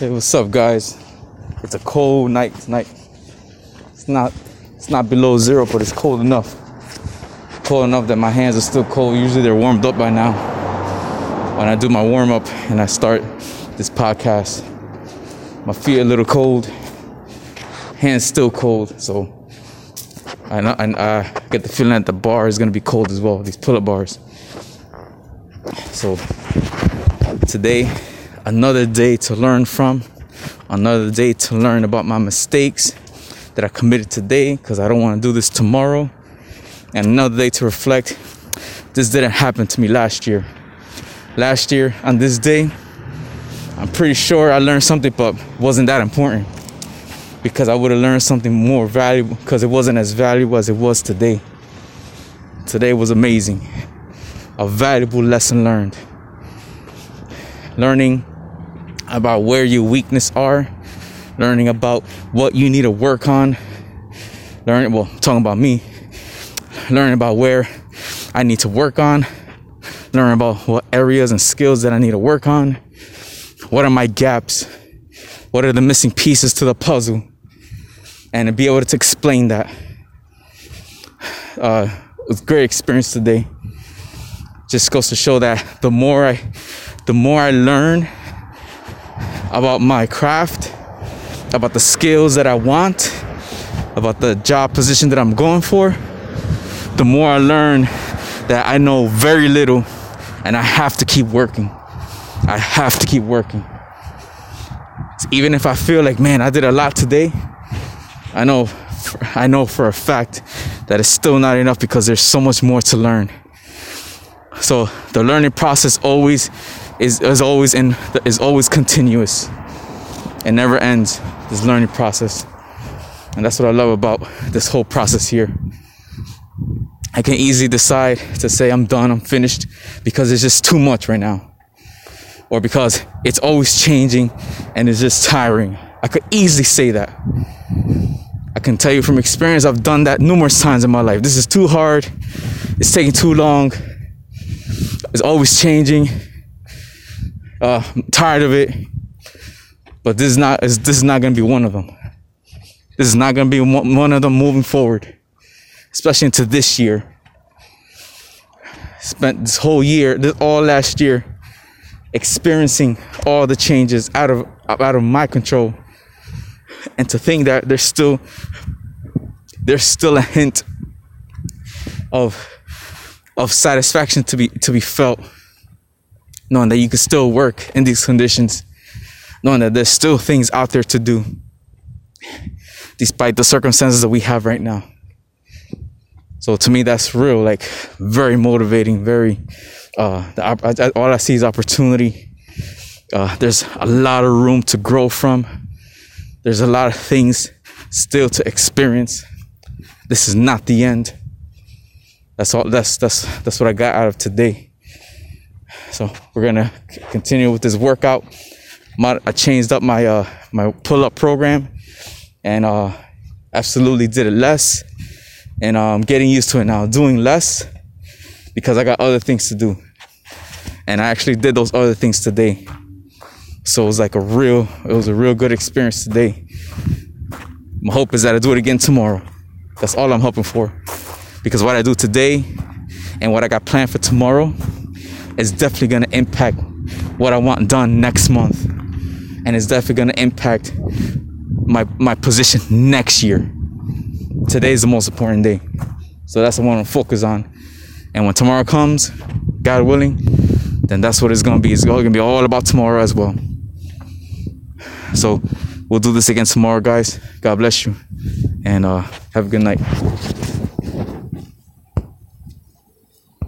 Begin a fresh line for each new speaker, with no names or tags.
Hey, what's up, guys? It's a cold night tonight. It's not, it's not below zero, but it's cold enough. Cold enough that my hands are still cold. Usually they're warmed up by now. When I do my warm up and I start this podcast, my feet are a little cold, hands still cold. So I, know, and I get the feeling that the bar is gonna be cold as well. These pull-up bars. So today another day to learn from, another day to learn about my mistakes that I committed today because I don't want to do this tomorrow, and another day to reflect. This didn't happen to me last year. Last year, on this day, I'm pretty sure I learned something, but wasn't that important because I would have learned something more valuable because it wasn't as valuable as it was today. Today was amazing, a valuable lesson learned. Learning about where your weakness are, learning about what you need to work on, learning, well, talking about me, learning about where I need to work on, learning about what areas and skills that I need to work on, what are my gaps, what are the missing pieces to the puzzle, and to be able to explain that. Uh, it was a great experience today. Just goes to show that the more I, the more I learn about my craft, about the skills that I want, about the job position that I'm going for, the more I learn that I know very little and I have to keep working. I have to keep working. So even if I feel like, man, I did a lot today, I know I know for a fact that it's still not enough because there's so much more to learn. So the learning process always is, is always in is always continuous. It never ends. This learning process, and that's what I love about this whole process here. I can easily decide to say I'm done, I'm finished, because it's just too much right now, or because it's always changing and it's just tiring. I could easily say that. I can tell you from experience, I've done that numerous times in my life. This is too hard. It's taking too long. It's always changing. Uh, I'm tired of it. But this is not this is not gonna be one of them. This is not gonna be one of them moving forward, especially into this year. Spent this whole year, this all last year, experiencing all the changes out of out of my control, and to think that there's still there's still a hint of of satisfaction to be to be felt knowing that you can still work in these conditions, knowing that there's still things out there to do, despite the circumstances that we have right now. So to me, that's real, like very motivating, very, uh, the, all I see is opportunity. Uh, there's a lot of room to grow from. There's a lot of things still to experience. This is not the end. That's all. That's that's that's what I got out of today. So we're gonna continue with this workout. I changed up my uh, my pull up program, and uh, absolutely did it less, and uh, I'm getting used to it now. Doing less because I got other things to do, and I actually did those other things today. So it was like a real, it was a real good experience today. My hope is that I do it again tomorrow. That's all I'm hoping for, because what I do today and what I got planned for tomorrow is definitely going to impact what I want done next month. And it's definitely going to impact my, my position next year. Today is the most important day. So that's what I want to focus on. And when tomorrow comes, God willing, then that's what it's going to be. It's going to be all about tomorrow as well. So we'll do this again tomorrow, guys. God bless you. And uh, have a good night.